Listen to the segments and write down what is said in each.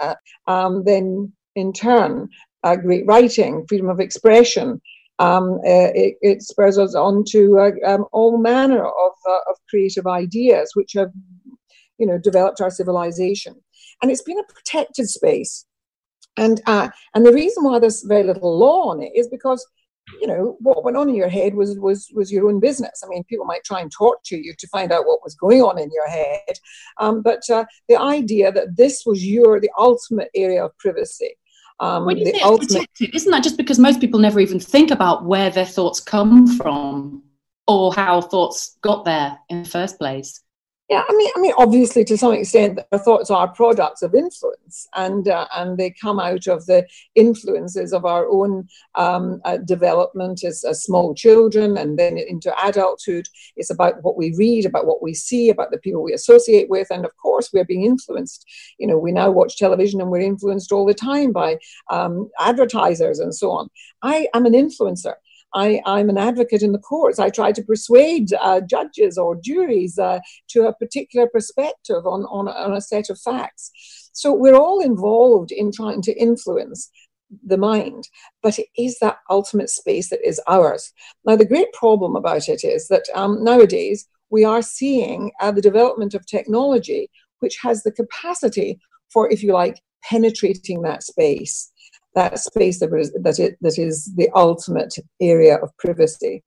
uh, um, then in turn, uh, great writing, freedom of expression, um, uh, it, it, spurs us on to uh, um, all manner of, uh, of creative ideas which have, you know, developed our civilization. And it's been a protected space. And, uh, and the reason why there's very little law on it is because you know what went on in your head was was was your own business i mean people might try and torture you to find out what was going on in your head um, but uh, the idea that this was your the ultimate area of privacy um, when you say ultimate... protected, isn't that just because most people never even think about where their thoughts come from or how thoughts got there in the first place? Yeah, I mean, I mean, obviously, to some extent, our thoughts are products of influence, and uh, and they come out of the influences of our own um, uh, development as, as, small children, and then into adulthood. It's about what we read, about what we see, about the people we associate with, and of course, we're being influenced. You know, we now watch television, and we're influenced all the time by um, advertisers and so on. I am an influencer. I, am an advocate in the courts. I try to persuade uh, judges or juries uh, to a particular perspective on, on, on a set of facts. So we're all involved in trying to influence the mind, but it is that ultimate space that is ours. Now, the great problem about it is that um, nowadays we are seeing uh, the development of technology which has the capacity for, if you like, penetrating that space that space that is, that, it, that is the ultimate area of privacy.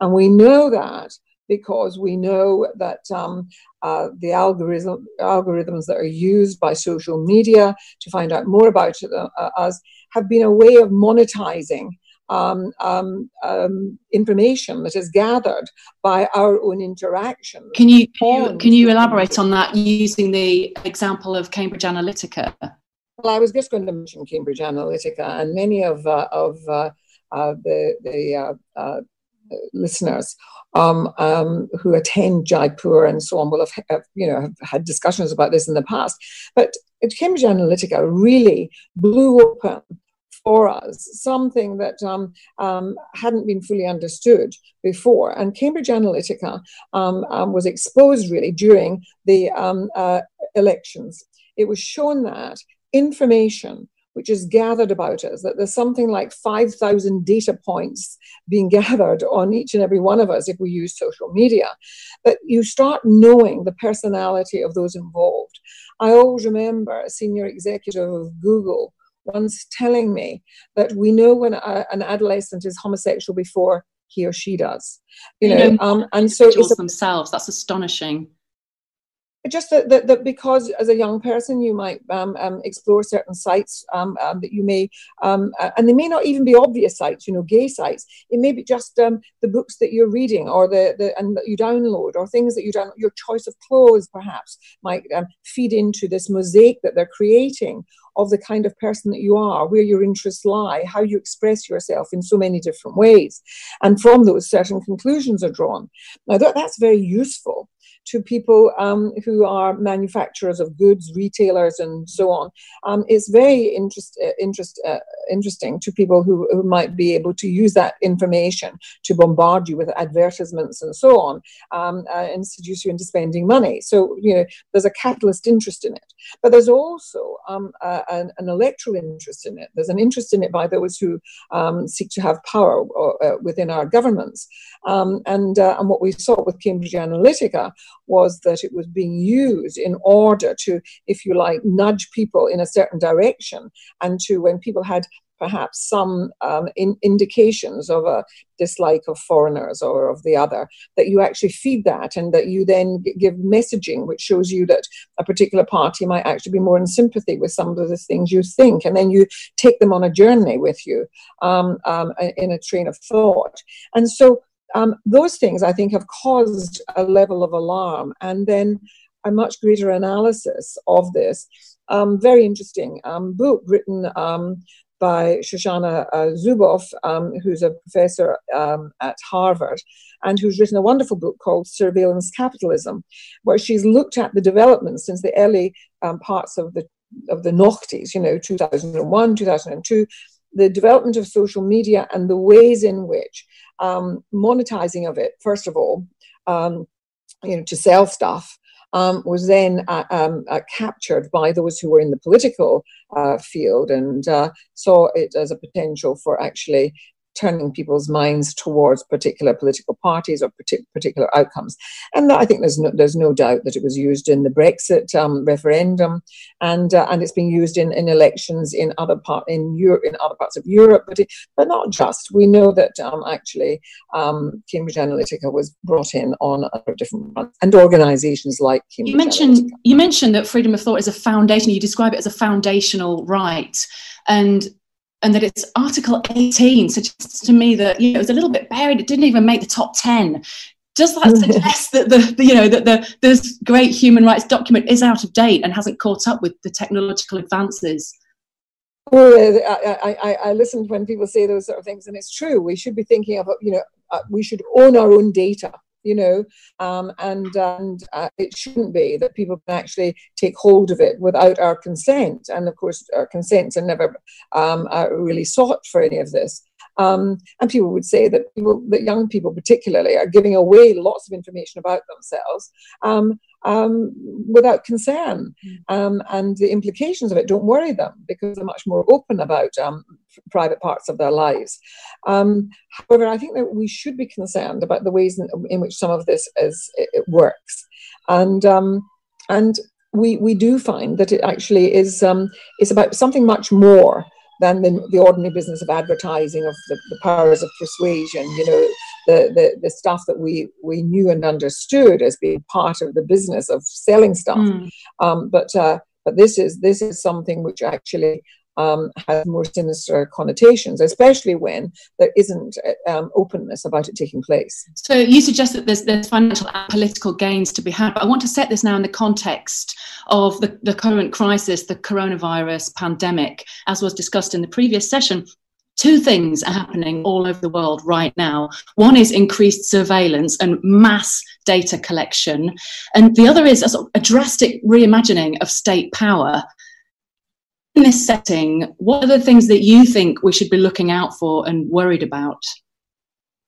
And we know that because we know that um, uh, the algorithm, algorithms that are used by social media to find out more about uh, us have been a way of monetizing um, um, um, information that is gathered by our own interaction. Can you, can you, can you elaborate on that using the example of Cambridge Analytica? I was just going to mention Cambridge Analytica, and many of uh, of uh, uh, the the uh, uh, listeners um, um, who attend Jaipur and so on will have, have, you know have had discussions about this in the past. But Cambridge Analytica really blew open for us something that um, um, hadn't been fully understood before. And Cambridge Analytica um, um was exposed really during the um, uh, elections. It was shown that information which is gathered about us, that there's something like 5,000 data points being gathered on each and every one of us if we use social media, that you start knowing the personality of those involved. I always remember a senior executive of Google once telling me that we know when a, an adolescent is homosexual before he or she does. You know, um, and so it's themselves. That's astonishing just that, that, that, because as a young person you might um, um, explore certain sites um, um that you may um, uh, and they may not even be obvious sites you know gay sites. It may be just um, the books that you're reading or the, the and that you download or things that you download your choice of clothes perhaps might feed into this mosaic that they're creating of the kind of person that you are where your interests lie how you express yourself in so many different ways. And from those certain conclusions are drawn. Now that, that's very useful to people um, who are manufacturers of goods, retailers, and so on. Um, it's very interest, uh, interest, uh, interesting to people who, who might be able to use that information to bombard you with advertisements and so on um, uh, and seduce you into spending money. So, you know, there's a capitalist interest in it. But there's also um, an, an, electoral interest in it. There's an interest in it by those who um, seek to have power or, uh, within our governments. Um, and, uh, and what we saw with Cambridge Analytica was that it was being used in order to, if you like, nudge people in a certain direction and to, when people had perhaps some um, in indications of a dislike of foreigners or of the other, that you actually feed that and that you then give messaging which shows you that a particular party might actually be more in sympathy with some of the things you think. And then you take them on a journey with you um, um, in a train of thought. And so um, those things I think have caused a level of alarm and then a much greater analysis of this. Um, very interesting um, book written um, by Shoshana uh, Zuboff, um, who's a professor um, at Harvard, and who's written a wonderful book called Surveillance Capitalism, where she's looked at the development since the early parts of the of the noughties, you know, 2001, 2002, the development of social media and the ways in which um, monetizing of it, first of all, um, you know, to sell stuff, um, was then uh, um, uh, captured by those who were in the political uh, field and uh, saw it as a potential for actually turning people's minds towards particular political parties or particular outcomes. And I think there's no, there's no doubt that it was used in the Brexit um, referendum, and uh, and it's been used in, in elections in other part in Europe in other parts of Europe, but it, but not just. We know that um, actually um, Cambridge Analytica was brought in on other different fronts, and organisations like Cambridge. You mentioned Analytica. you mentioned that freedom of thought is a foundation. You describe it as a foundational right, and and that it's Article 18 suggests to me that you know it was a little bit buried. It didn't even make the top 10. Does that suggest that the, the, you know that the this great human rights document is out of date and hasn't caught up with the technological advances? Well, I, I, I listened when people say those sort of things, and it's true. We should be thinking of, you know, uh, we should own our own data you know, um, and and uh, it shouldn't be that people can actually take hold of it without our consent. And of course, our consents are never um, really sought for any of this. Um, and people would say that people, that young people particularly are giving away lots of information about themselves um, um, without concern. Mm. Um, and the implications of it don't worry them because they're much more open about um, private parts of their lives. Um, however, I think that we should be concerned about the ways in, in which some of this is, it, works. And, and we, we do find that it actually is, is about something much more than the, the ordinary business of advertising, of the, the powers of persuasion, you know, the, the, the stuff that we, we knew and understood as being part of the business of selling stuff. Mm. Um, but, uh, but this is, this is something which actually um, has more sinister connotations, especially when there isn't um, openness about it taking place. So you suggest that there's, there's financial and political gains to be had, but I want to set this now in the context of the, the current crisis, the coronavirus pandemic, as was discussed in the previous session. Two things are happening all over the world right now. One is increased surveillance and mass data collection, and the other is a, sort of a drastic reimagining of state power in this setting, what are the things that you think we should be looking out for and worried about?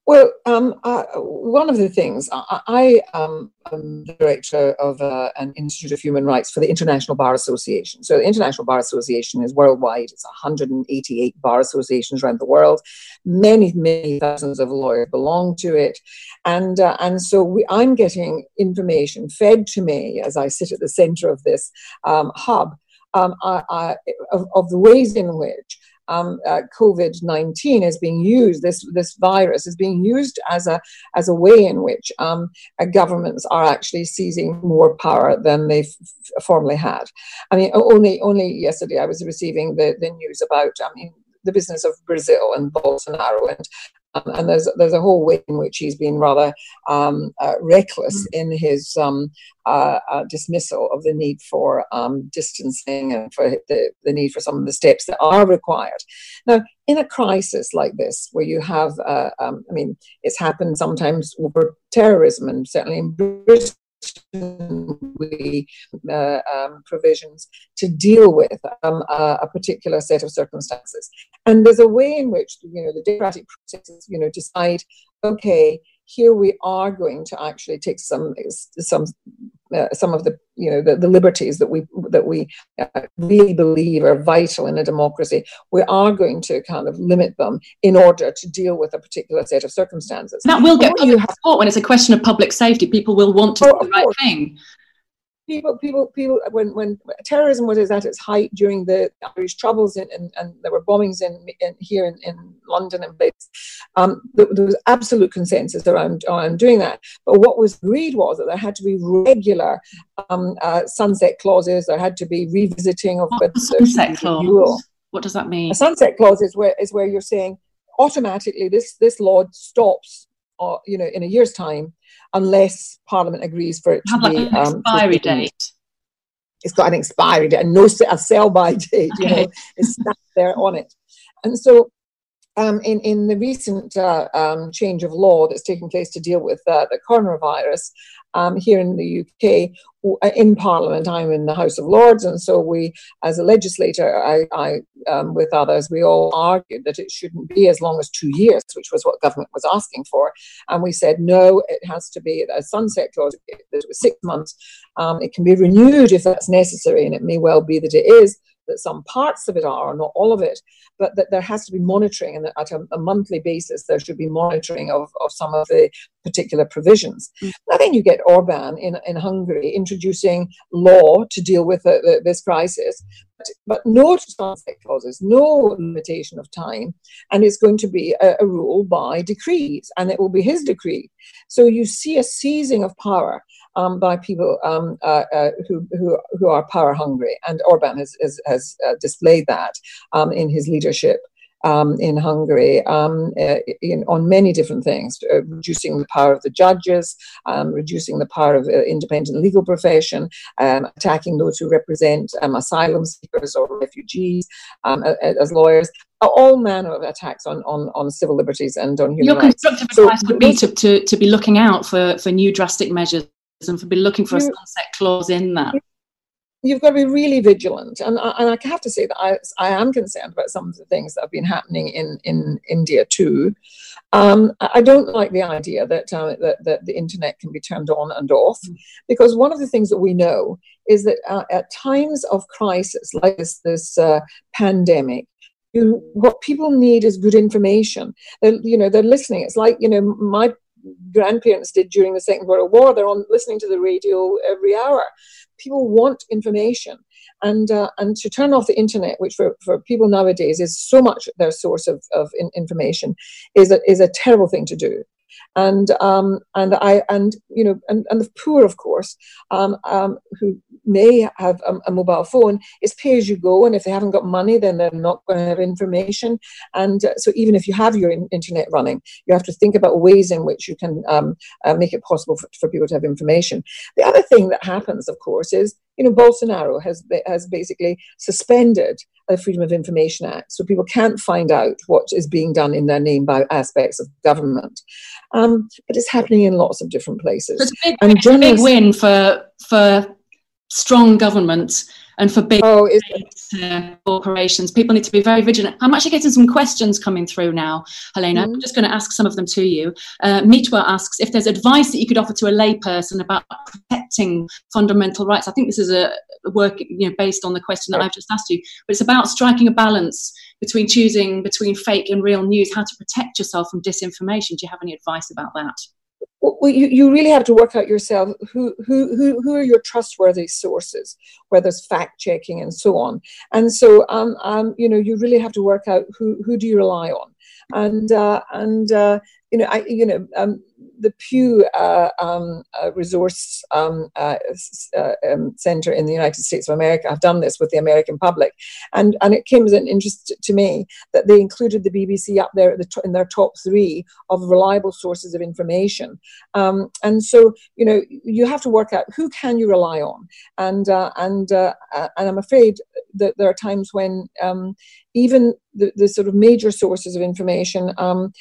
Well, um, uh, one of the things I, I um, am director of uh, an Institute of Human Rights for the International Bar Association. So, the International Bar Association is worldwide. It's 188 bar associations around the world. Many, many thousands of lawyers belong to it, and uh, and so we, I'm getting information fed to me as I sit at the centre of this um, hub um, uh, uh, of, of, the ways in which um, uh, COVID nineteen is being used. This this virus is being used as a as a way in which um, uh, governments are actually seizing more power than they f- formerly had. I mean, only only yesterday I was receiving the, the news about I mean the business of Brazil and Bolsonaro and and there's there's a whole way in which he's been rather um, uh, reckless mm. in his um, uh, uh, dismissal of the need for um, distancing and for the, the need for some of the steps that are required. Now, in a crisis like this, where you have, uh, um, I mean, it's happened sometimes over terrorism, and certainly in Britain we uh, um, provisions to deal with um, a, a, particular set of circumstances. And there's a way in which you know the democratic processes you know decide, okay, here we are going to actually take some some uh, some of the you know the, the liberties that we that we uh, really believe are vital in a democracy. We are going to kind of limit them in order to deal with a particular set of circumstances. That will get you have, support when it's a question of public safety. People will want to oh, do the right thing people, people, people. When when terrorism was at its height during the Irish Troubles, and, and, and there were bombings in, in here in, in London and places, um, there, there, was absolute consensus around around doing that. But what was agreed was that there had to be regular um, uh, sunset clauses. There had to be revisiting of what sunset clause. What does that mean? A sunset clause is where is where you're saying automatically this this law stops, uh, you know, in a year's time unless Parliament agrees for it to Have be like an um, expiry date. It's got an expiry date and no a sell by date. Okay. You know, it's stuck there on it, and so um, in, in the recent uh, um, change of law that's taken place to deal with uh, the coronavirus um, here in the UK, uh, in Parliament, I'm in the House of Lords, and so we, as a legislator, I, I um, with others, we all argued that it shouldn't be as long as two years, which was what government was asking for, and we said no, it has to be a sunset clause. It was six months. Um, it can be renewed if that's necessary, and it may well be that it is that some parts of it are, not all of it, but that there has to be monitoring, and that at a, a monthly basis there should be monitoring of, of some of the particular provisions. Mm. Now, then you get Orban in, in Hungary introducing law to deal with the, the, this crisis, but, but, no sunset clauses, no limitation of time, and it's going to be a, a rule by decrees, and it will be his decree. So you see a seizing of power um, by people um, uh, uh, who, who, who are power hungry. And Orban has, has, has uh, displayed that um, in his leadership. Um, in Hungary um, uh, in, on many different things, uh, reducing the power of the judges, um, reducing the power of the independent legal profession, um, attacking those who represent um, asylum seekers or refugees um, as lawyers. All manner of attacks on, on, on civil liberties and on human Your rights. Your constructive advice would be to, to, to be looking out for, for new drastic measures and for be looking for a sunset clause in that. You've got to be really vigilant, and I, and I have to say that I, I am concerned about some of the things that have been happening in in India too. Um, I don't like the idea that, uh, that, that the internet can be turned on and off, mm. because one of the things that we know is that uh, at times of crisis like this this uh, pandemic, you, what people need is good information. They're, you know, they're listening. It's like you know, my grandparents did during the Second World War. They're on listening to the radio every hour. People want information, and uh, and to turn off the internet, which for, for people nowadays is so much their source of, of information, is a, is a terrible thing to do and um, and I and you know and, and the poor, of course, um, um, who may have a, a, mobile phone, is pay as you go, and if they haven't got money, then they're not going to have information. And uh, so, even if you have your in- internet running, you have to think about ways in which you can um, uh, make it possible for, for people to have information. The other thing that happens, of course, is you know Bolsonaro has has basically suspended the Freedom of Information Act, so people can't find out what is being done in their name by aspects of government. Um, but it's happening in lots of different places. it's a big, and it's a big win for for strong government and for big oh, uh, corporations. People need to be very vigilant. I'm actually getting some questions coming through now, Helena. Mm-hmm. I'm just going to ask some of them to you. Uh, Mitwa asks if there's advice that you could offer to a layperson about protecting fundamental rights. I think this is a work you know based on the question that I've just asked you, but it's about striking a balance between choosing between fake and real news, how to protect yourself from disinformation. Do you have any advice about that? Well, you, you really have to work out yourself who, who, who, who are your trustworthy sources, where there's fact checking and so on. And so, um, um, you know, you really have to work out who, who do you rely on. And, uh, and uh, you know, I, you know, um, the Pew uh, um, uh, Resource um, uh, uh, um, Center in the United States of America. Have done this with the American public, and and it came as an interest to me that they included the BBC up there the in their top three of reliable sources of information. Um, and so you know you have to work out who can you rely on, and uh, and uh, and I'm afraid that there are times when um, even the, the, sort of major sources of information um,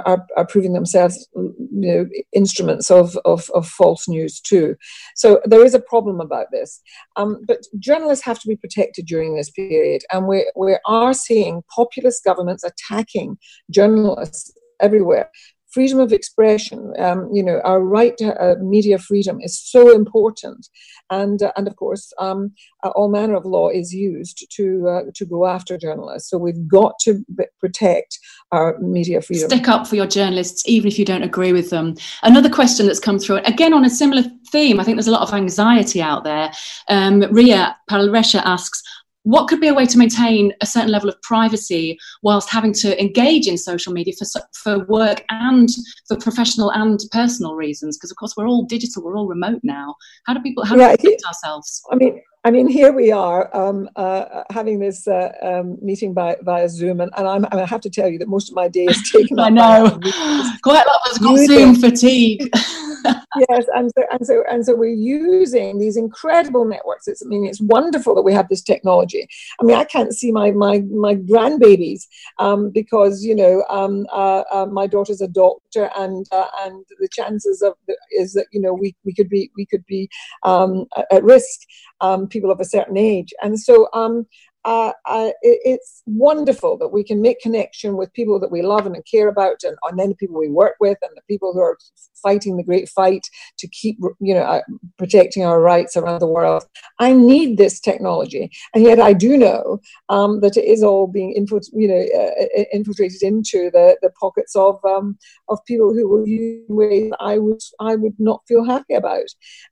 are, are, proving themselves you know, instruments of, of, of, false news too. So there is a problem about this. Um, but journalists have to be protected during this period, and we, we are seeing populist governments attacking journalists everywhere freedom of expression, um, you know, our right to uh, media freedom is so important, and uh, and of course, um, uh, all manner of law is used to uh, to go after journalists. So we've got to b- protect our media freedom. Stick up for your journalists, even if you don't agree with them. Another question that's come through, again on a similar theme. I think there's a lot of anxiety out there. Um, Ria Palresha asks what could be a way to maintain a certain level of privacy whilst having to engage in social media for for work and for professional and personal reasons? Because of course we're all digital we're all remote now. How do people how do we protect ourselves? I mean I mean, here we are um, uh, having this uh, um, meeting by, via Zoom, and, and I'm, I have to tell you that most of my day is taken I know. Quite a lot of us got Zoom fatigue. yes, and so and so and so we're using these incredible networks. It's I mean it's wonderful that we have this technology. I mean I can't see my my my grandbabies um, because you know um, uh, uh, my daughter's a doctor and uh, and the chances of the, is that you know we, we could be we could be um, at risk um, people of a certain age. And so um, uh, uh, it, it's wonderful that we can make connection with people that we love and care about, and, and then the people we work with, and the people who are fighting the great fight to keep, you know, uh, protecting our rights around the world. I need this technology, and yet I do know um, that it is all being you know, uh, infiltrated into the, the pockets of um, of people who will use ways I would I would not feel happy about,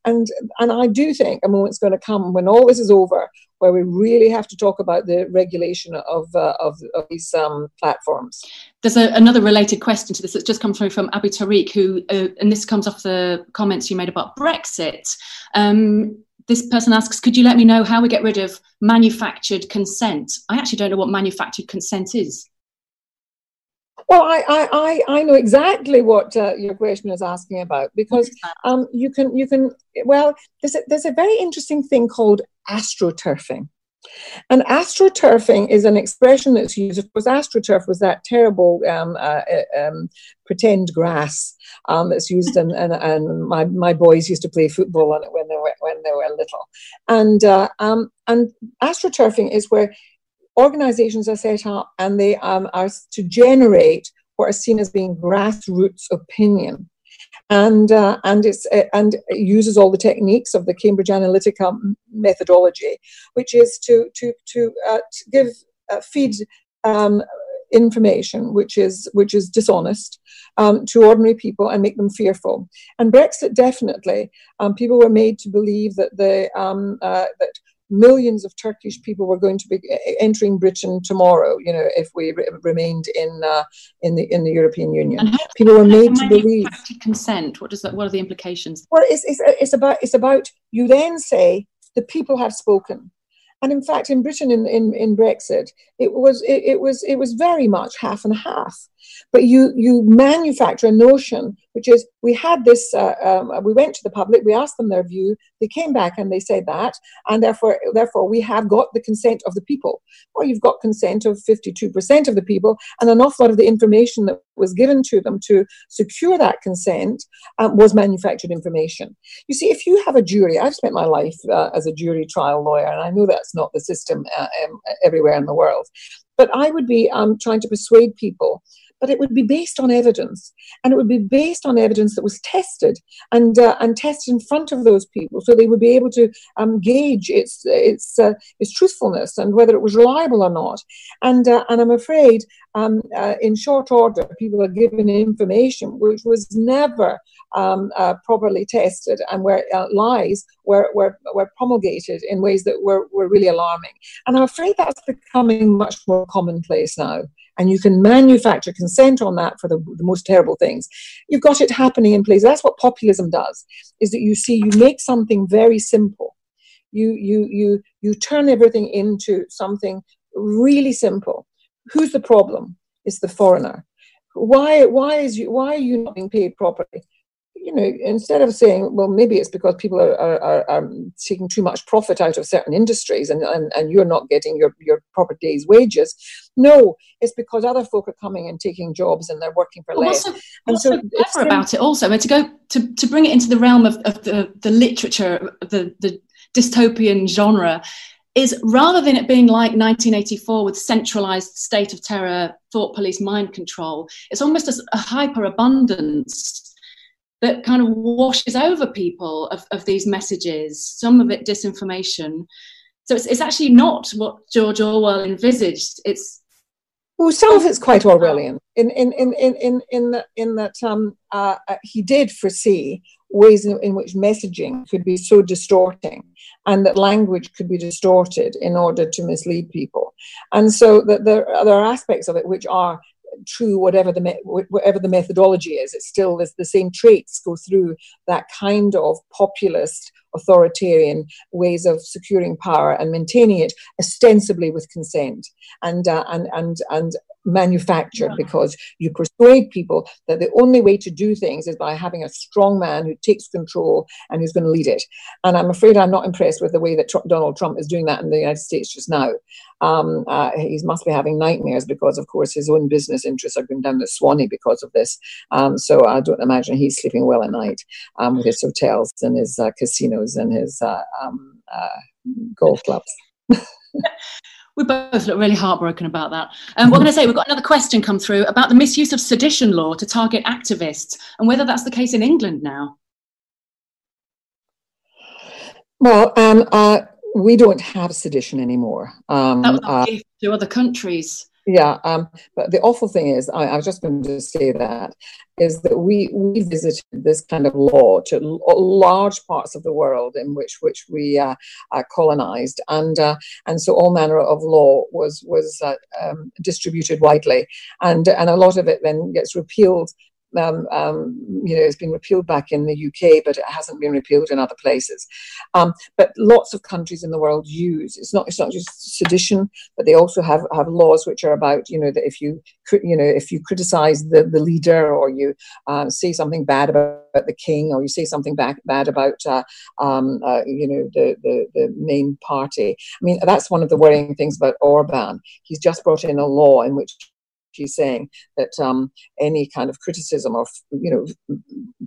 and and I do think a moment's going to come when all this is over where we really have to talk about the regulation of, uh, of, of, these um, platforms. There's a, another related question to this that's just come through from Abu Tariq, who, uh, and this comes off the comments you made about Brexit. Um, this person asks, could you let me know how we get rid of manufactured consent? I actually don't know what manufactured consent is. Well, I, I, I know exactly what uh, your question is asking about because um, you can you can well there's a, there's a very interesting thing called astroturfing. And astroturfing is an expression that's used. Of course, astroturf was that terrible um, uh, uh um, pretend grass um, that's used, and, and, and, my, my boys used to play football on it when they were when they were little. And uh, um, and astroturfing is where organizations are set up and they um, are to generate what is seen as being grassroots opinion. And, uh, and, it's, uh, and it uses all the techniques of the Cambridge Analytica methodology, which is to, to, to, uh, to give, uh, feed um, information which is which is dishonest um, to ordinary people and make them fearful. And Brexit definitely, um, people were made to believe that the um, uh, that millions of Turkish people were going to be entering Britain tomorrow. You know, if we re- remained in uh, in the in the European Union, people were made to believe consent. What does that? What are the implications? Well, it's, it's it's about it's about you then say the people have spoken. And in fact, in Britain, in, in, in Brexit, it was it, it was it was very much half and half. But you you manufacture a notion which is we had this uh, um, we went to the public we asked them their view they came back and they said that and therefore therefore we have got the consent of the people. Or you've got consent of 52% of the people and an awful lot of the information that was given to them to secure that consent um, was manufactured information. You see if you have a jury i've spent my life uh, as a jury trial lawyer and i know that's not the system uh, um, everywhere in the world but i would be um, trying to persuade people but it would be based on evidence, and it would be based on evidence that was tested and uh, and tested in front of those people, so they would be able to um, gauge its its uh, its truthfulness and whether it was reliable or not. And uh, and I'm afraid, um, uh, in short order, people are given information which was never um, uh, properly tested, and where uh, lies were, were were promulgated in ways that were were really alarming. And I'm afraid that's becoming much more commonplace now. And you can manufacture consent on that for the, the, most terrible things. You've got it happening in places. That's what populism does is that you see you make something very simple. You you you you turn everything into something really simple. Who's the problem? It's the foreigner. Why why is you why are you not being paid properly you know, instead of saying, well, maybe it's because people are, are, are, taking too much profit out of certain industries and, and, and you're not getting your, your proper day's wages. No, it's because other folk are coming and taking jobs and they're working for less. What's and what's so clever about it also, I mean, to go to, to bring it into the realm of, of the, the literature, the, the dystopian genre, is rather than it being like 1984 with centralized state of terror, thought police, mind control, it's almost a, a hyper abundance that kind of washes over people of, of these messages, some of it disinformation. So it's, it's actually not what George Orwell envisaged. It's well, some of it's quite Orwellian in in in in in in, the, in that um, uh, uh, he did foresee ways in, in, which messaging could be so distorting, and that language could be distorted in order to mislead people, and so that there, there are aspects of it which are true whatever the whatever the methodology is it still is the same traits go through that kind of populist authoritarian ways of securing power and maintaining it ostensibly with consent. And uh, and and and manufactured because you persuade people that the only way to do things is by having a strong man who takes control and who's going to lead it. And I'm afraid I'm not impressed with the way that Trump, Donald Trump is doing that in the United States just now. Um, uh, he must be having nightmares because, of course, his own business interests are going down the Swanee because of this. Um, so I don't imagine he's sleeping well at night um, with his hotels and his uh, casinos and his uh, um, uh, golf clubs. we both look really heartbroken about that. Um, what I'm going to say, we've got another question come through about the misuse of sedition law to target activists and whether that's the case in England now. Well, um, uh, we don't have sedition anymore. Um, that was a uh, to other countries. Yeah, um, but the awful thing is, I, I, was just going to say that, is that we, we visited this kind of law to l- large parts of the world in which which we uh, uh, colonized, and uh, and so all manner of law was was uh, um, distributed widely, and and a lot of it then gets repealed um, um, you know, it's been repealed back in the UK, but it hasn't been repealed in other places. Um, but lots of countries in the world use it's not it's not just sedition, but they also have have laws which are about you know that if you you know if you criticize the, the leader or you uh, say something bad about the king or you say something back, bad about uh, um, uh, you know the, the the main party. I mean that's one of the worrying things about Orban. He's just brought in a law in which she's saying that um, any kind of criticism of you know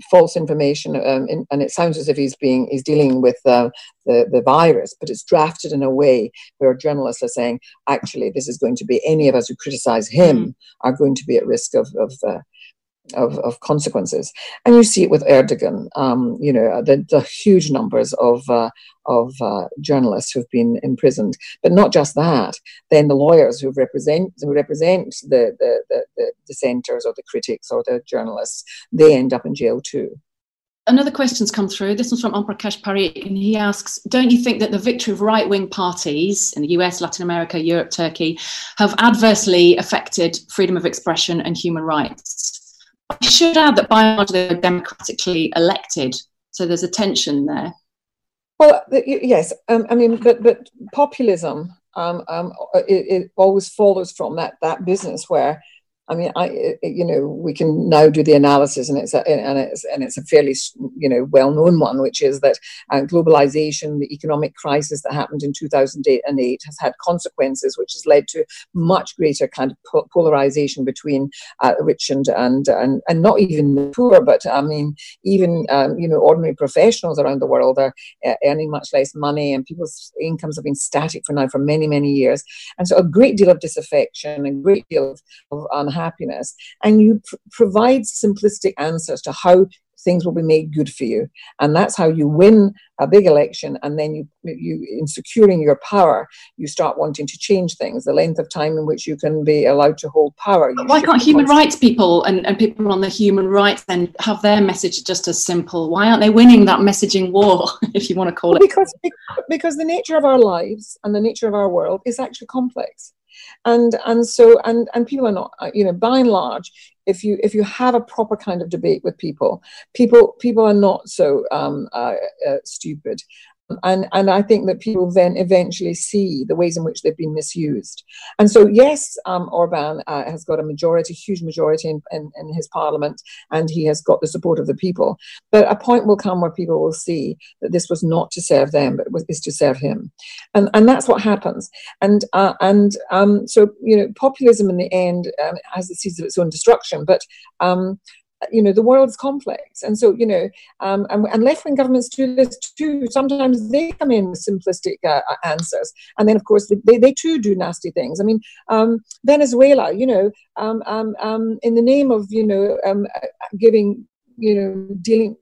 false information, um, in, and it sounds as if he's being he's dealing with uh, the the virus, but it's drafted in a way where journalists are saying actually this is going to be any of us who criticize him mm. are going to be at risk of of uh, of, of consequences. And you see it with Erdogan, um, you know, the, the, huge numbers of, uh, of uh, journalists who've been imprisoned. But not just that, then the lawyers who represent, who represent the, the, the, the dissenters or the critics or the journalists, they end up in jail too. Another question's come through. This one's from Omprakash Parikh, and he asks Don't you think that the victory of right wing parties in the US, Latin America, Europe, Turkey have adversely affected freedom of expression and human rights? I should add that by and large they're democratically elected, so there's a tension there. Well, yes, um, I mean, but but populism um, um, it, it, always follows from that that business where I mean, I you know we can now do the analysis, and it's a, and it's and it's a fairly you know well known one, which is that uh, globalization, the economic crisis that happened in 2008 and eight, has had consequences, which has led to much greater kind of polarization between uh, rich and and and and not even the poor, but I mean even um, you know ordinary professionals around the world are uh, earning much less money, and people's incomes have been static for now for many many years, and so a great deal of disaffection, a great deal of, of happiness. And you pr- provide simplistic answers to how things will be made good for you. And that's how you win a big election and then you you in securing your power you start wanting to change things. The length of time in which you can be allowed to hold power why can't human rights people and, and people on the human rights then have their message just as simple? Why aren't they winning that messaging war if you want to call it? because because the nature of our lives and the nature of our world is actually complex and and so and and people are not uh, you know by and large if you if you have a proper kind of debate with people people people are not so um, uh, uh, stupid and and I think that people then eventually see the ways in which they've been misused. And so, yes, um, Orban uh, has got a majority, huge majority in, in, in, his parliament, and he has got the support of the people. But a point will come where people will see that this was not to serve them, but was, is to serve him, and and that's what happens. And uh, and um, so you know, populism in the end um, has the seeds of its own destruction, but um, you know the world's complex. And so you know um, and, and left-wing governments do this too. Sometimes they come in with simplistic uh, uh, answers. And then of course they, they too do nasty things. I mean um, venezuela you know um, um, um in the name of you know um, uh, giving you know dealing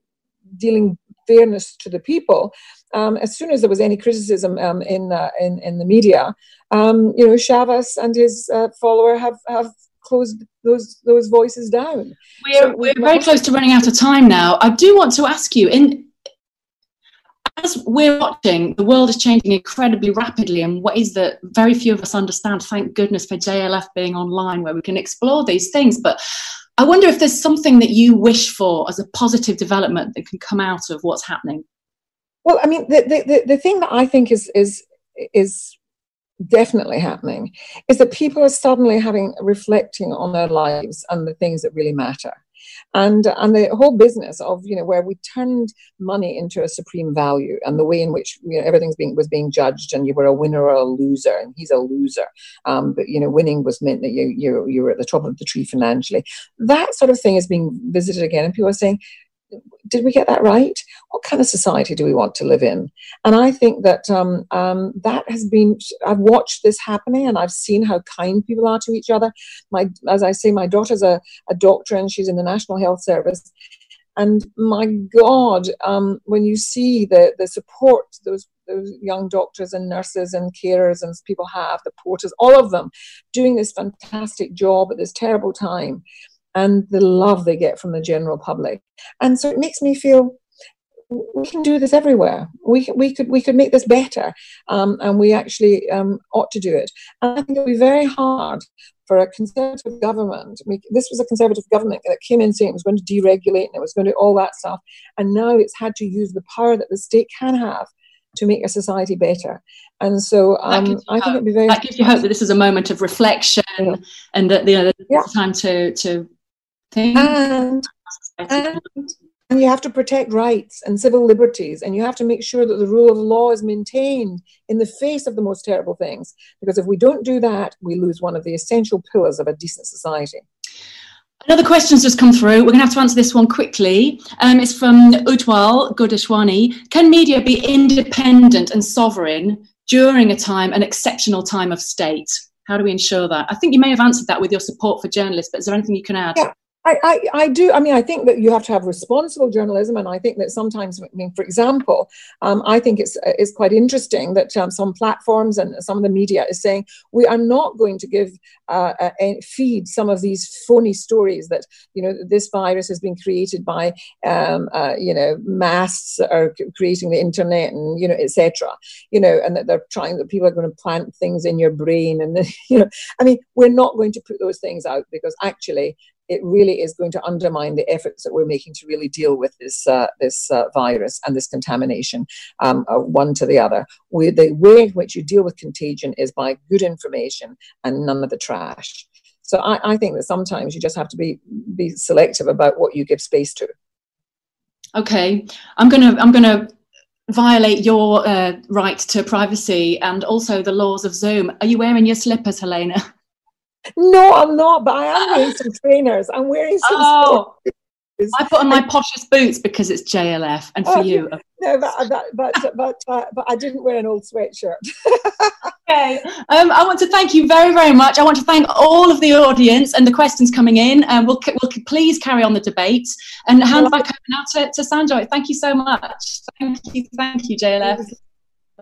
dealing fairness to the people um, as soon as there was any criticism um, in, uh, in in the media, um, you know, Chavez and his uh, follower have have close those those voices down. We're, so we're very close to running out of time now. I do want to ask you in as we're watching, the world is changing incredibly rapidly in ways that very few of us understand. Thank goodness for JLF being online where we can explore these things. But I wonder if there's something that you wish for as a positive development that can come out of what's happening. Well, I mean, the, the, the thing that I think is is is definitely happening is that people are suddenly having reflecting on their lives and the things that really matter. And and the whole business of you know where we turned money into a supreme value and the way in which you know, everything's being was being judged and you were a winner or a loser and he's a loser um, but you know winning was meant that you you you were at the top of the tree financially. That sort of thing is being visited again and people are saying did we get that right? What kind of society do we want to live in? And I think that um, um, that has been. I've watched this happening, and I've seen how kind people are to each other. My, as I say, my daughter's a, a doctor, and she's in the National Health Service. And my God, um, when you see the the support those those young doctors and nurses and carers and people have, the porters, all of them, doing this fantastic job at this terrible time and the love they get from the general public. And so it makes me feel we can do this everywhere. We, we could we could make this better, um, and we actually um, ought to do it. And I think it would be very hard for a conservative government. We, this was a conservative government that came in saying it was going to deregulate and it was going to do all that stuff, and now it's had to use the power that the state can have to make a society better. And so um, I think it'd be very. That gives you hope that this is a moment of reflection, yeah. and that you know, yeah. time to to and, and, and you have to protect rights and civil liberties, and you have to make sure that the rule of law is maintained in the face of the most terrible things. Because if we don't do that, we lose one of the essential pillars of a decent society. Another question's just come through. We're going to have to answer this one quickly. Um, it's from Utwal Godeshwani. Can media be independent and sovereign during a time, an exceptional time of state? How do we ensure that? I think you may have answered that with your support for journalists, but is there anything you can add? Yeah. I, I, I, do. I mean, I think that you have to have responsible journalism, and I think that sometimes, I mean, for example, um, I think it's it's quite interesting that um, some platforms and some of the media is saying we are not going to give uh, feed some of these phony stories that you know this virus has been created by um, uh, you know masks are creating the internet and you know etc. You know, and that they're trying that people are going to plant things in your brain, and you know, I mean, we're not going to put those things out because actually it really is going to undermine the efforts that we're making to really deal with this uh, this uh, virus and this contamination, um, uh, one to the other. We, the way in which you deal with contagion is by good information and none of the trash. So I, I think that sometimes you just have to be be selective about what you give space to. Okay, I'm gonna I'm gonna violate your uh, right to privacy and also the laws of Zoom. Are you wearing your slippers, Helena? No, I'm not, but I am wearing some trainers. I'm wearing some. Oh, I put on my poshest boots because it's JLF, and for oh, you. No, but but but but, uh, but I didn't wear an old sweatshirt. okay, um, I want to thank you very very much. I want to thank all of the audience and the questions coming in. And we'll we'll please carry on the debate and hand back over now to, to Sanjoy. Thank you so much. Thank you, thank you, JLF.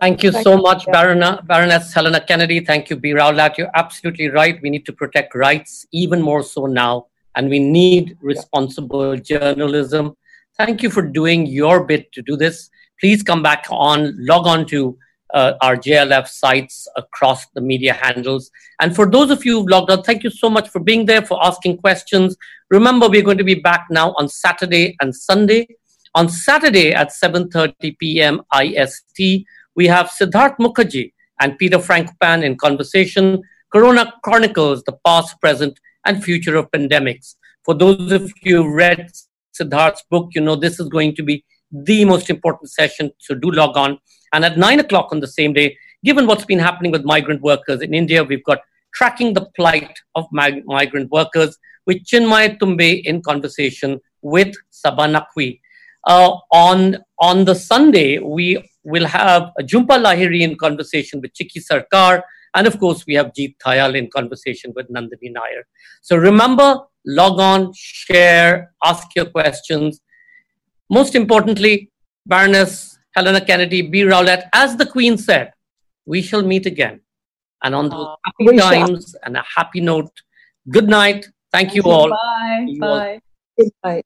Thank you Thank so you. much, Barona, Baroness Helena Kennedy. Thank you, Bee Rowlatt. You're absolutely right. We need to protect rights even more so now, and we need responsible journalism. Thank you for doing your bit to do this. Please come back on, log on to uh, our JLF sites across the media handles. And for those of you who've logged on, thank you so much for being there, for asking questions. Remember, we're going to be back now on Saturday and Sunday. On Saturday at 7.30 p.m. IST, we have Siddharth Mukherjee and Peter Frankopan in conversation, Corona Chronicles, the past, present, and future of pandemics. For those of you who read Siddharth's book, you know this is going to be the most important session, so do log on. And at 9 o'clock on the same day, given what's been happening with migrant workers in India, we've got Tracking the Plight of Migrant Workers with Chinmay Tumbe in conversation with Saba Naqvi. Uh, on, on the Sunday, we we'll have a Jhumpa Lahiri in conversation with Chiki Sarkar. And of course, we have Jeet Thayil in conversation with Nandini Nair. So remember, log on, share, ask your questions. Most importantly, Baroness Helena Kennedy, Bee Rowlatt, as the Queen said, we shall meet again. And on those happy times and a happy note, good night. Thank you all. Bye. Bye. Good night.